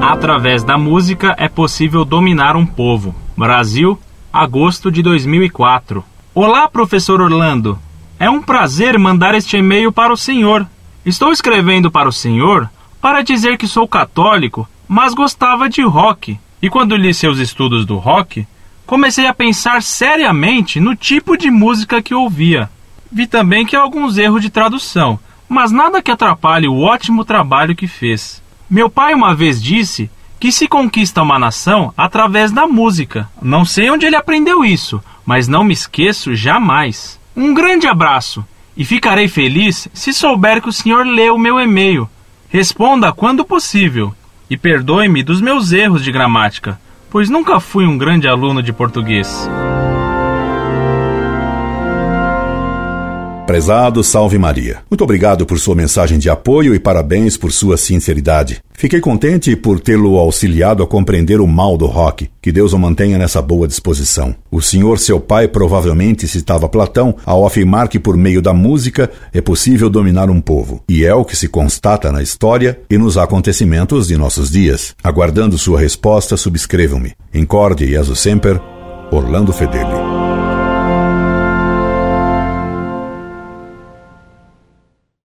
através da música é possível dominar um povo. Brasil, agosto de 2004. Olá, professor Orlando. É um prazer mandar este e-mail para o senhor. Estou escrevendo para o senhor para dizer que sou católico, mas gostava de rock. E quando li seus estudos do rock, comecei a pensar seriamente no tipo de música que ouvia. Vi também que há alguns erros de tradução, mas nada que atrapalhe o ótimo trabalho que fez. Meu pai uma vez disse que se conquista uma nação através da música. Não sei onde ele aprendeu isso, mas não me esqueço jamais. Um grande abraço e ficarei feliz se souber que o senhor leu o meu e-mail. Responda quando possível e perdoe-me dos meus erros de gramática, pois nunca fui um grande aluno de português. Prezado Salve Maria. Muito obrigado por sua mensagem de apoio e parabéns por sua sinceridade. Fiquei contente por tê-lo auxiliado a compreender o mal do rock. Que Deus o mantenha nessa boa disposição. O senhor, seu pai, provavelmente citava Platão ao afirmar que por meio da música é possível dominar um povo. E é o que se constata na história e nos acontecimentos de nossos dias. Aguardando sua resposta, subscrevam-me. Incorde e aso sempre, Orlando Fedeli.